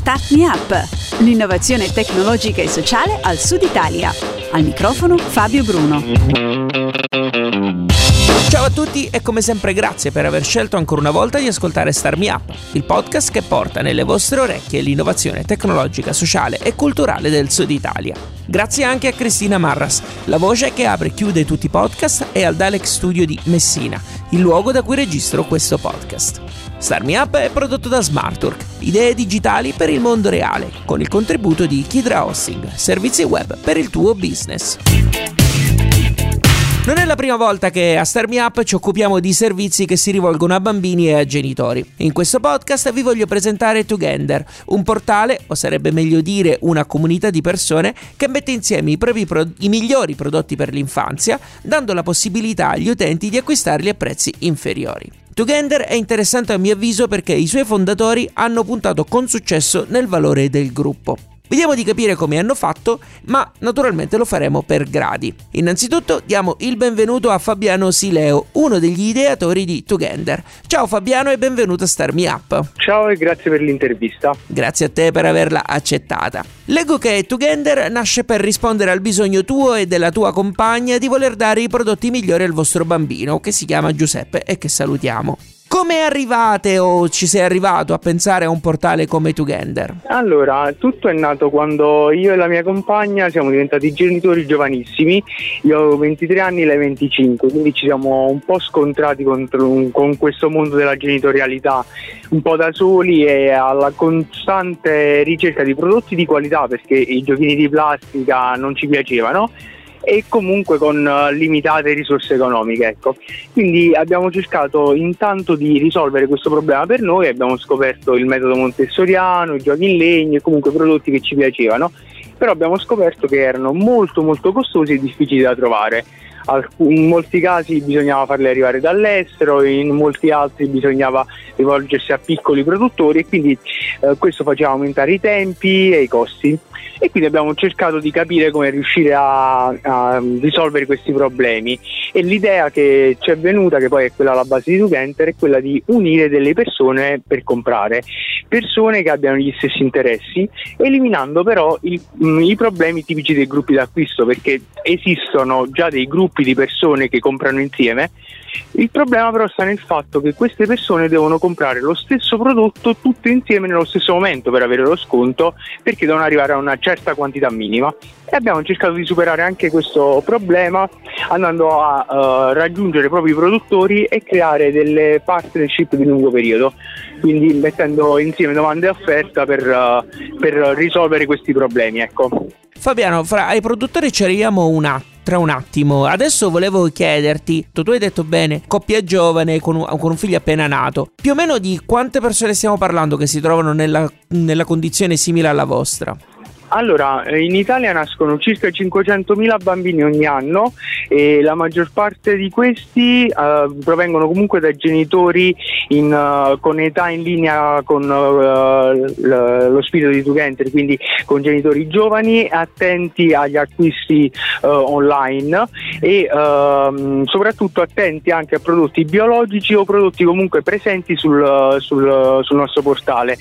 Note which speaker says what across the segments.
Speaker 1: Start Me Up, l'innovazione tecnologica e sociale al Sud Italia. Al microfono Fabio Bruno.
Speaker 2: Ciao a tutti e come sempre grazie per aver scelto ancora una volta di ascoltare Start Me Up, il podcast che porta nelle vostre orecchie l'innovazione tecnologica, sociale e culturale del Sud Italia. Grazie anche a Cristina Marras, la voce che apre e chiude tutti i podcast e al Dalek Studio di Messina, il luogo da cui registro questo podcast. Start Me Up è prodotto da Smartwork, idee digitali per il mondo reale, con il contributo di Kidra Hosting, servizi web per il tuo business. Non è la prima volta che a Star Me Up ci occupiamo di servizi che si rivolgono a bambini e a genitori. In questo podcast vi voglio presentare Together, un portale, o sarebbe meglio dire una comunità di persone che mette insieme i, pro- i migliori prodotti per l'infanzia, dando la possibilità agli utenti di acquistarli a prezzi inferiori. Together è interessante a mio avviso perché i suoi fondatori hanno puntato con successo nel valore del gruppo. Vediamo di capire come hanno fatto, ma naturalmente lo faremo per gradi. Innanzitutto diamo il benvenuto a Fabiano Sileo, uno degli ideatori di Together. Ciao Fabiano e benvenuto a Star Me Up.
Speaker 3: Ciao e grazie per l'intervista.
Speaker 2: Grazie a te per averla accettata. Leggo che Together nasce per rispondere al bisogno tuo e della tua compagna di voler dare i prodotti migliori al vostro bambino, che si chiama Giuseppe e che salutiamo. Come arrivate o ci sei arrivato a pensare a un portale come Together?
Speaker 3: Allora, tutto è nato quando io e la mia compagna siamo diventati genitori giovanissimi, io avevo 23 anni, lei 25, quindi ci siamo un po' scontrati contro, con questo mondo della genitorialità, un po' da soli e alla costante ricerca di prodotti di qualità perché i giochini di plastica non ci piacevano e comunque con uh, limitate risorse economiche. Ecco. Quindi abbiamo cercato intanto di risolvere questo problema per noi, abbiamo scoperto il metodo montessoriano, i giochi in legno e comunque prodotti che ci piacevano, però abbiamo scoperto che erano molto molto costosi e difficili da trovare. In molti casi bisognava farli arrivare dall'estero, in molti altri bisognava rivolgersi a piccoli produttori e quindi eh, questo faceva aumentare i tempi e i costi. E quindi abbiamo cercato di capire come riuscire a, a risolvere questi problemi e l'idea che ci è venuta, che poi è quella alla base di Tugenter, è quella di unire delle persone per comprare, persone che abbiano gli stessi interessi, eliminando però il, mh, i problemi tipici dei gruppi d'acquisto, perché esistono già dei gruppi di persone che comprano insieme, il problema però sta nel fatto che queste persone devono comprare lo stesso prodotto tutte insieme nello stesso momento per avere lo sconto, perché devono arrivare a una certa quantità minima e abbiamo cercato di superare anche questo problema andando a uh, raggiungere i propri produttori e creare delle partnership di lungo periodo, quindi mettendo insieme domanda e offerta per, uh, per risolvere questi problemi. Ecco.
Speaker 2: Fabiano, fra ai produttori ci arriviamo un attimo tra un attimo. Adesso volevo chiederti, tu hai detto bene, coppia giovane con un, con un, figlio appena nato, più o meno di quante persone stiamo parlando che si trovano nella, nella condizione simile alla vostra?
Speaker 3: Allora, eh, in Italia nascono circa 500.000 bambini ogni anno e la maggior parte di questi uh, provengono comunque da genitori in, uh, con età in linea con uh, lo spirito di Tugenter, quindi con genitori giovani attenti agli acquisti online e ehm, soprattutto attenti anche a prodotti biologici o prodotti comunque presenti sul, sul, sul nostro portale.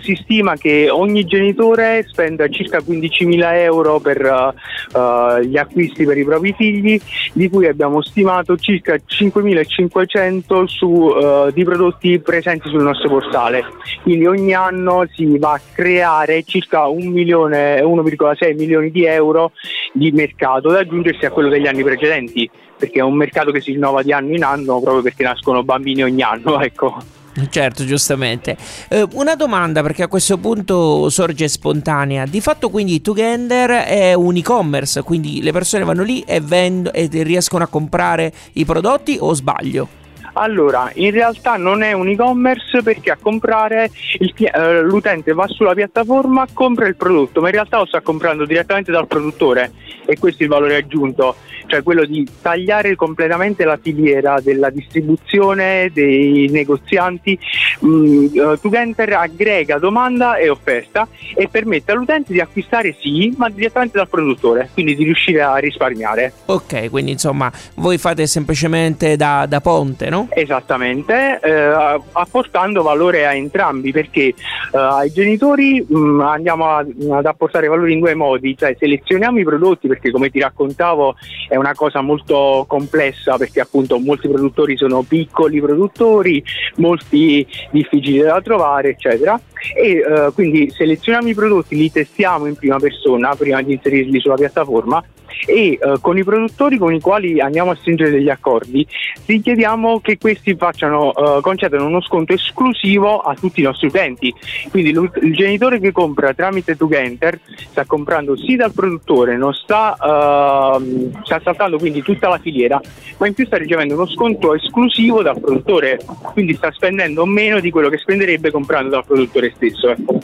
Speaker 3: si stima che ogni genitore spende da circa 15.000 euro per uh, gli acquisti per i propri figli, di cui abbiamo stimato circa 5.500 su, uh, di prodotti presenti sul nostro portale. Quindi ogni anno si va a creare circa 1 milione, 1,6 milioni di euro di mercato da aggiungersi a quello degli anni precedenti, perché è un mercato che si rinnova di anno in anno proprio perché nascono bambini ogni anno. Ecco.
Speaker 2: Certo, giustamente. Eh, una domanda perché a questo punto sorge spontanea. Di fatto quindi Together è un e-commerce, quindi le persone vanno lì e, vend- e riescono a comprare i prodotti o sbaglio?
Speaker 3: Allora, in realtà non è un e-commerce perché a comprare il, eh, l'utente va sulla piattaforma, compra il prodotto, ma in realtà lo sta comprando direttamente dal produttore e questo è il valore aggiunto, cioè quello di tagliare completamente la filiera della distribuzione, dei negozianti, mm, uh, Tugenter aggrega domanda e offerta e permette all'utente di acquistare sì, ma direttamente dal produttore, quindi di riuscire a risparmiare.
Speaker 2: Ok, quindi insomma voi fate semplicemente da, da ponte, no?
Speaker 3: Esattamente, eh, apportando valore a entrambi perché eh, ai genitori mh, mm, andiamo a, ad apportare valore in due modi, cioè selezioniamo i prodotti perché come ti raccontavo è una cosa molto complessa perché appunto molti produttori sono piccoli produttori, molti difficili da trovare, eccetera. E eh, quindi selezioniamo i prodotti, li testiamo in prima persona prima di inserirli sulla piattaforma e eh, con i produttori con i quali andiamo a stringere degli accordi richiediamo che questi facciano, eh, concedano uno sconto esclusivo a tutti i nostri utenti. Quindi il genitore che compra tramite Tugenter sta comprando sì dal produttore, non sta, eh, sta saltando quindi tutta la filiera, ma in più sta ricevendo uno sconto esclusivo dal produttore, quindi sta spendendo meno di quello che spenderebbe comprando dal produttore stesso. Ecco.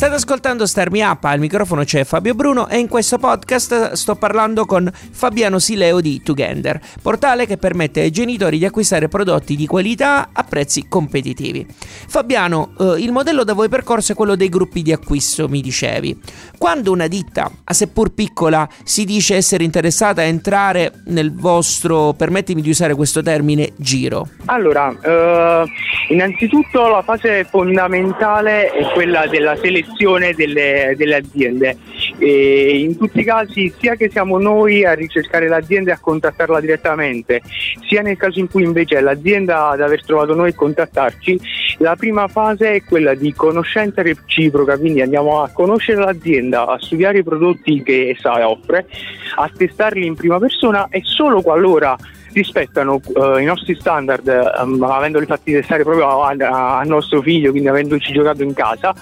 Speaker 2: State ascoltando Starmi Up, al microfono c'è Fabio Bruno e in questo podcast sto parlando con Fabiano Sileo di Together, portale che permette ai genitori di acquistare prodotti di qualità a prezzi competitivi. Fabiano, eh, il modello da voi percorso è quello dei gruppi di acquisto, mi dicevi. Quando una ditta, a seppur piccola, si dice essere interessata a entrare nel vostro, permettimi di usare questo termine, giro?
Speaker 3: Allora, eh, innanzitutto la fase fondamentale è quella della selezione gestione delle, delle aziende. E in tutti i casi sia che siamo noi a ricercare l'azienda e a contattarla direttamente, sia nel caso in cui invece è l'azienda ad aver trovato noi e contattarci, la prima fase è quella di conoscenza reciproca, quindi andiamo a conoscere l'azienda, a studiare i prodotti che essa offre, a testarli in prima persona e solo qualora rispettano uh, i nostri standard um, avendoli fatti testare proprio a, a, nostro figlio quindi avendoci giocato in casa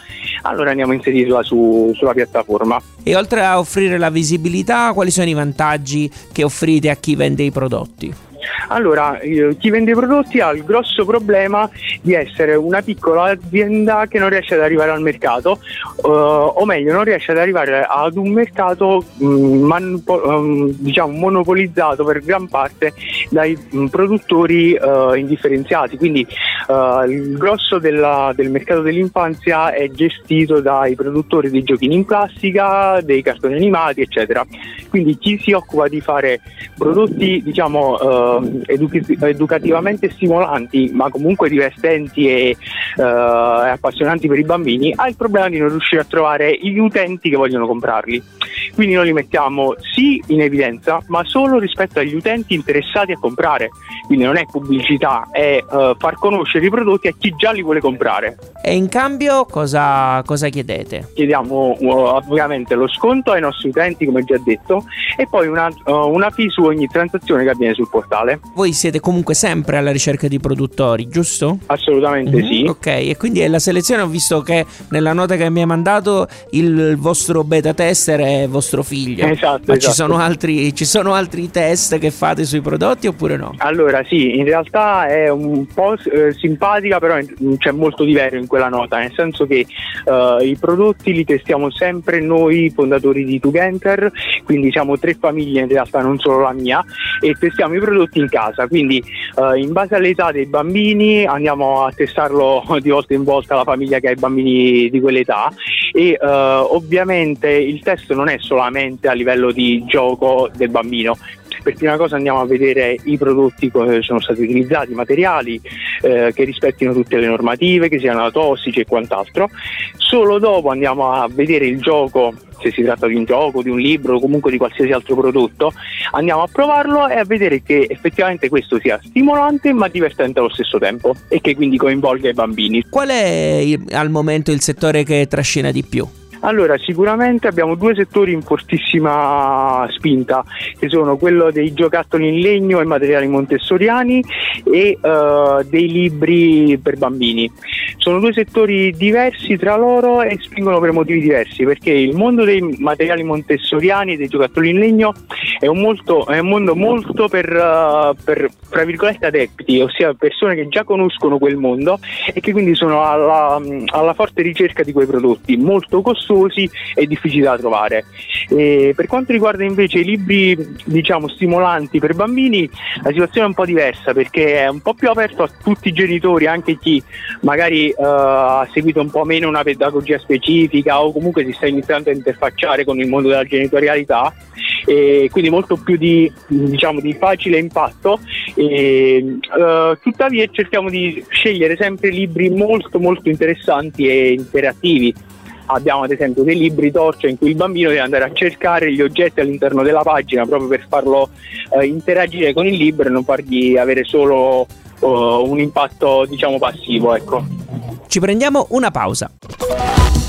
Speaker 3: allora andiamo a inserirla su, sulla piattaforma
Speaker 2: e oltre a offrire la visibilità quali sono i vantaggi che offrite a chi vende i prodotti?
Speaker 3: Allora, eh, chi vende i prodotti ha il grosso problema di essere una piccola azienda che non riesce ad arrivare al mercato, uh, o meglio, non riesce ad arrivare ad un mercato um, man, um, diciamo monopolizzato per gran parte dai um, produttori uh, indifferenziati. Quindi uh, il grosso della, del mercato dell'infanzia è gestito dai produttori dei giochini in plastica, dei cartoni animati, eccetera. Quindi chi si occupa di fare prodotti, diciamo, educ- educativamente stimolanti, ma comunque divertenti e uh, appassionanti per i bambini, ha il problema di non riuscire a trovare gli utenti che vogliono comprarli. Quindi noi li mettiamo sì in evidenza, ma solo rispetto agli utenti interessati a comprare. Quindi non è pubblicità, è uh, far conoscere i prodotti a chi già li vuole comprare.
Speaker 2: E in cambio cosa, cosa chiedete?
Speaker 3: Chiediamo uh, ovviamente lo sconto ai nostri utenti, come già detto, e poi una, uh, una fee su ogni transazione che avviene sul portale.
Speaker 2: Voi siete comunque sempre alla ricerca di produttori, giusto?
Speaker 3: Assolutamente mm-hmm. sì.
Speaker 2: Ok, e quindi la selezione ho visto che nella nota che mi hai mandato il vostro beta tester è vostro figlio.
Speaker 3: Esatto.
Speaker 2: Ma
Speaker 3: esatto.
Speaker 2: Ci, sono altri, ci sono altri test che fate sui prodotti oppure no?
Speaker 3: Allora sì, in realtà è un po' eh, simpatica, però c'è molto di vero in quella nota, nel senso che uh, i prodotti li testiamo sempre noi fondatori di Tugenter, quindi siamo tre famiglie in realtà, non solo la mia, e testiamo i prodotti in casa, quindi uh, in base all'età dei bambini andiamo a testarlo di volta in volta la famiglia che ha i bambini di quell'età. E uh, ovviamente il test non è solamente a livello di gioco del bambino, per prima cosa andiamo a vedere i prodotti che sono stati utilizzati, i materiali eh, che rispettino tutte le normative, che siano tossici e quant'altro. Solo dopo andiamo a vedere il gioco se si tratta di un gioco, di un libro o comunque di qualsiasi altro prodotto, andiamo a provarlo e a vedere che effettivamente questo sia stimolante ma divertente allo stesso tempo e che quindi coinvolga i bambini.
Speaker 2: Qual è al momento il settore che trascina di più?
Speaker 3: Allora, sicuramente abbiamo due settori in fortissima spinta, che sono quello dei giocattoli in legno e materiali montessoriani e uh, dei libri per bambini. Sono due settori diversi tra loro e spingono per motivi diversi, perché il mondo dei materiali montessoriani e dei giocattoli in legno è un, molto, è un mondo molto per, uh, per, tra virgolette, adepti, ossia persone che già conoscono quel mondo e che quindi sono alla, alla forte ricerca di quei prodotti molto costosi costosi e difficili da trovare. E per quanto riguarda invece i libri diciamo stimolanti per bambini, la situazione è un po' diversa perché è un po' più aperto a tutti i genitori, anche chi magari uh, ha seguito un po' meno una pedagogia specifica o comunque si sta iniziando a interfacciare con il mondo della genitorialità e quindi molto più di, diciamo, di facile impatto. E, uh, tuttavia cerchiamo di scegliere sempre libri molto molto interessanti e interattivi abbiamo ad esempio dei libri torcia in cui il bambino deve andare a cercare gli oggetti all'interno della pagina proprio per farlo eh, interagire con il libro e non fargli avere solo uh, un impatto diciamo passivo ecco.
Speaker 2: ci prendiamo una pausa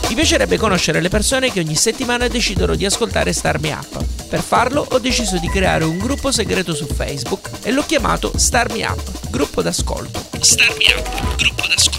Speaker 2: mi piacerebbe conoscere le persone che ogni settimana decidono di ascoltare Star Me Up. Per farlo ho deciso di creare un gruppo segreto su Facebook e l'ho chiamato Star Me Up, gruppo d'ascolto. Star Me Up, gruppo d'ascolto.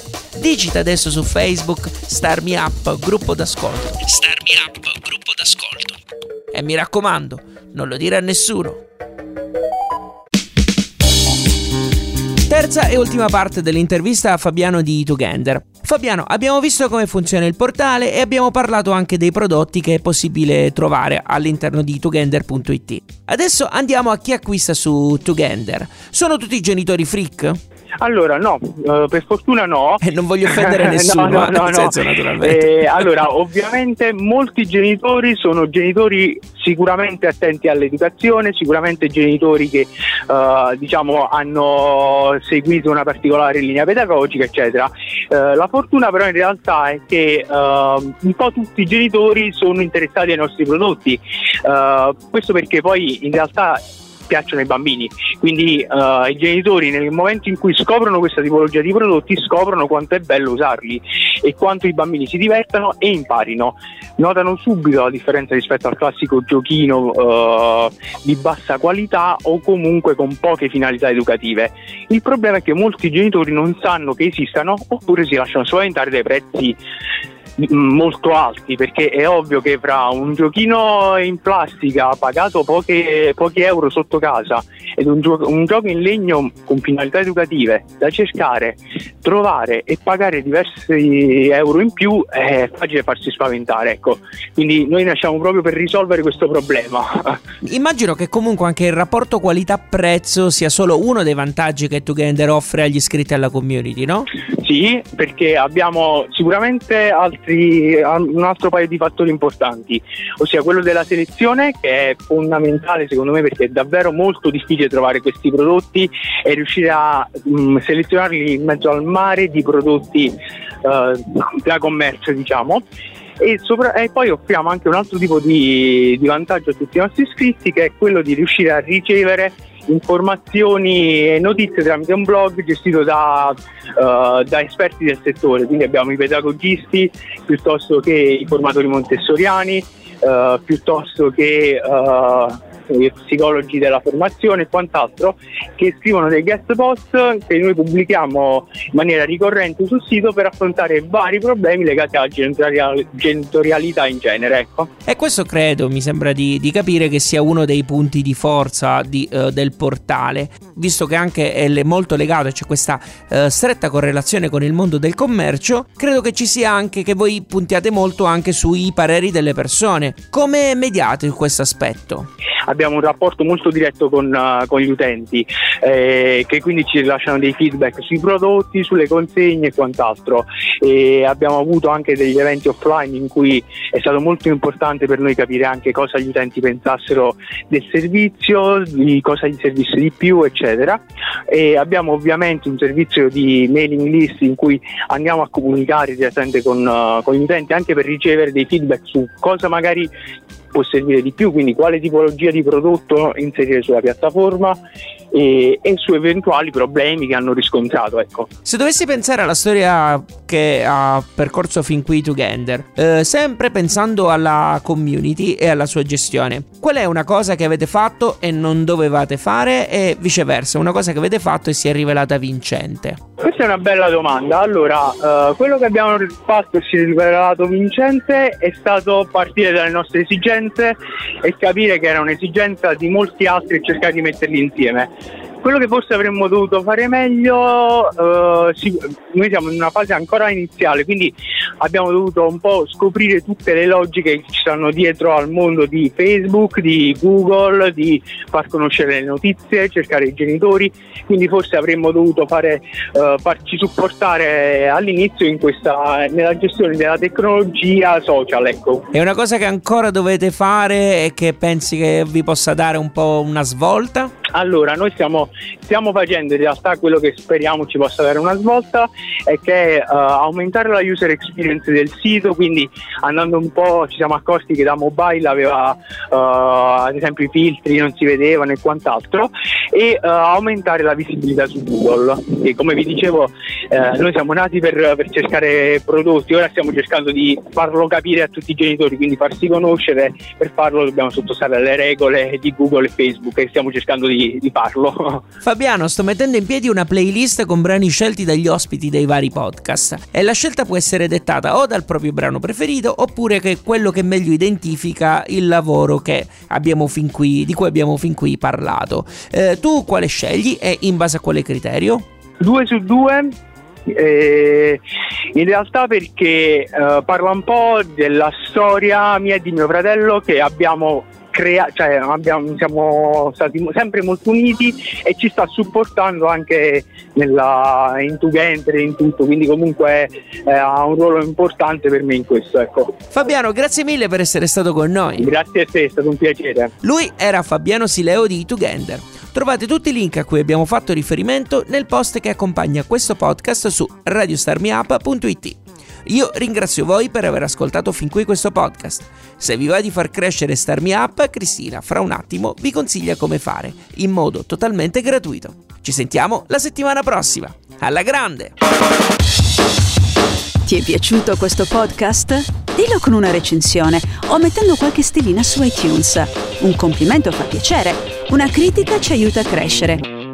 Speaker 2: Digita adesso su Facebook Star Me Up, gruppo d'ascolto. Star Me Up, gruppo d'ascolto. E mi raccomando, non lo dire a nessuno. Terza e ultima parte dell'intervista a Fabiano di Together. Fabiano, abbiamo visto come funziona il portale e abbiamo parlato anche dei prodotti che è possibile trovare all'interno di Tugender.it. Adesso andiamo a chi acquista su Tugender. Sono tutti genitori freak?
Speaker 3: Allora, no, uh, per fortuna no.
Speaker 2: E non voglio offendere nessuno,
Speaker 3: no, no, no,
Speaker 2: senso,
Speaker 3: eh, allora, ovviamente molti genitori sono genitori sicuramente attenti all'educazione, sicuramente genitori che uh, diciamo hanno seguito una particolare linea pedagogica, eccetera. La fortuna però in realtà è che un po' tutti i genitori sono interessati ai nostri prodotti. questo perché poi in realtà piacciono ai bambini. Quindi uh, i genitori nel momento in cui scoprono questa tipologia di prodotti scoprono quanto è bello usarli e quanto i bambini si divertano e imparino. Notano subito la differenza rispetto al classico giochino uh, di bassa qualità o comunque con poche finalità educative. Il problema è che molti genitori non sanno che esistano oppure si lasciano spaventare dai prezzi molto alti perché è ovvio che fra un giochino in plastica pagato poche, pochi euro sotto casa ed un, gio- un, gioco in legno con finalità educative da cercare, trovare e pagare diversi euro in più è facile farsi spaventare. Ecco. Quindi noi nasciamo proprio per risolvere questo problema.
Speaker 2: Immagino che comunque anche il rapporto qualità-prezzo sia solo uno dei vantaggi che Together offre agli iscritti alla community, no?
Speaker 3: Sì, perché abbiamo sicuramente altri, un altro paio di fattori importanti, ossia quello della selezione che è fondamentale secondo me perché è davvero molto difficile trovare questi prodotti e riuscire a mh, mm, selezionarli in mezzo al mare di prodotti uh, da commercio diciamo. E, sopra, e, poi offriamo anche un altro tipo di, di vantaggio a tutti i nostri iscritti che è quello di riuscire a ricevere informazioni e notizie tramite un blog gestito da, uh, da, esperti del settore, quindi abbiamo i pedagogisti piuttosto che i formatori montessoriani, uh, piuttosto che uh, psicologi della formazione e quant'altro che scrivono dei guest post che noi pubblichiamo in maniera ricorrente sul sito per affrontare vari problemi legati alla genitorialità in genere. Ecco.
Speaker 2: E questo credo, mi sembra di, di, capire che sia uno dei punti di forza di, uh, del portale, visto che anche è molto legato, c'è questa uh, stretta correlazione con il mondo del commercio, credo che ci sia anche che voi puntiate molto anche sui pareri delle persone. Come mediate questo aspetto?
Speaker 3: Abbiamo un rapporto molto diretto con, uh, con gli utenti eh, che quindi ci rilasciano dei feedback sui prodotti, sulle consegne e quant'altro. E abbiamo avuto anche degli eventi offline in cui è stato molto importante per noi capire anche cosa gli utenti pensassero del servizio, di cosa gli servisse di più eccetera. E abbiamo ovviamente un servizio di mailing list in cui andiamo a comunicare direttamente con, uh, con gli utenti anche per ricevere dei feedback su cosa magari può servire di più, quindi quale tipologia di prodotto inserire sulla piattaforma e, e, su eventuali problemi che hanno riscontrato. Ecco.
Speaker 2: Se dovessi pensare alla storia che ha percorso fin qui Together, eh, sempre pensando alla community e alla sua gestione, qual è una cosa che avete fatto e non dovevate fare e viceversa, una cosa che avete fatto e si è rivelata vincente?
Speaker 3: Questa è una bella domanda. Allora, eh, quello che abbiamo fatto e si è rivelato vincente è stato partire dalle nostre esigenze e capire che era un'esigenza di molti altri e cercare di metterli insieme. Quello che forse avremmo dovuto fare meglio, eh, noi siamo in una fase ancora iniziale, quindi abbiamo dovuto un po' scoprire tutte le logiche che ci stanno dietro al mondo di Facebook, di Google, di far conoscere le notizie, cercare i genitori, quindi forse avremmo dovuto fare, eh, farci supportare all'inizio questa, nella gestione della tecnologia social. Ecco.
Speaker 2: È una cosa che ancora dovete fare e che pensi che vi possa dare un po' una svolta?
Speaker 3: Allora, noi stiamo, stiamo, facendo in realtà quello che speriamo ci possa dare una svolta, è che uh, aumentare la user experience del sito, quindi andando un po' ci siamo accorti che da mobile aveva uh, ad esempio i filtri, non si vedevano e quant'altro, e uh, aumentare la visibilità su Google. E come vi dicevo, noi siamo nati per, per cercare prodotti, ora stiamo cercando di farlo capire a tutti i genitori, quindi farsi conoscere, per farlo dobbiamo sottostare alle regole di Google e Facebook e stiamo cercando di di, farlo.
Speaker 2: Fabiano, sto mettendo in piedi una playlist con brani scelti dagli ospiti dei vari podcast e la scelta può essere dettata o dal proprio brano preferito oppure che quello che meglio identifica il lavoro qui, di cui abbiamo fin qui parlato. Eh, tu quale scegli e in base a quale criterio?
Speaker 3: Due su due eh, in realtà perché eh, parla un po' della storia mia e di mio fratello che abbiamo crea- cioè abbiamo, siamo stati sempre molto uniti e ci sta supportando anche nella, in Together, in tutto, quindi comunque eh, ha un ruolo importante per me in questo. Ecco.
Speaker 2: Fabiano, grazie mille per essere stato con noi.
Speaker 3: Grazie a te, è stato un piacere.
Speaker 2: Lui era Fabiano Sileo di Together. Trovate tutti i link a cui abbiamo fatto riferimento nel post che accompagna questo podcast su radiostarmiup.it. Io ringrazio voi per aver ascoltato fin qui questo podcast. Se vi va di far crescere Starmi Up, Cristina fra un attimo vi consiglia come fare, in modo totalmente gratuito. Ci sentiamo la settimana prossima. Alla grande!
Speaker 1: Ti è piaciuto questo podcast? Dillo con una recensione o mettendo qualche stellina su iTunes. Un complimento fa piacere, una critica ci aiuta a crescere.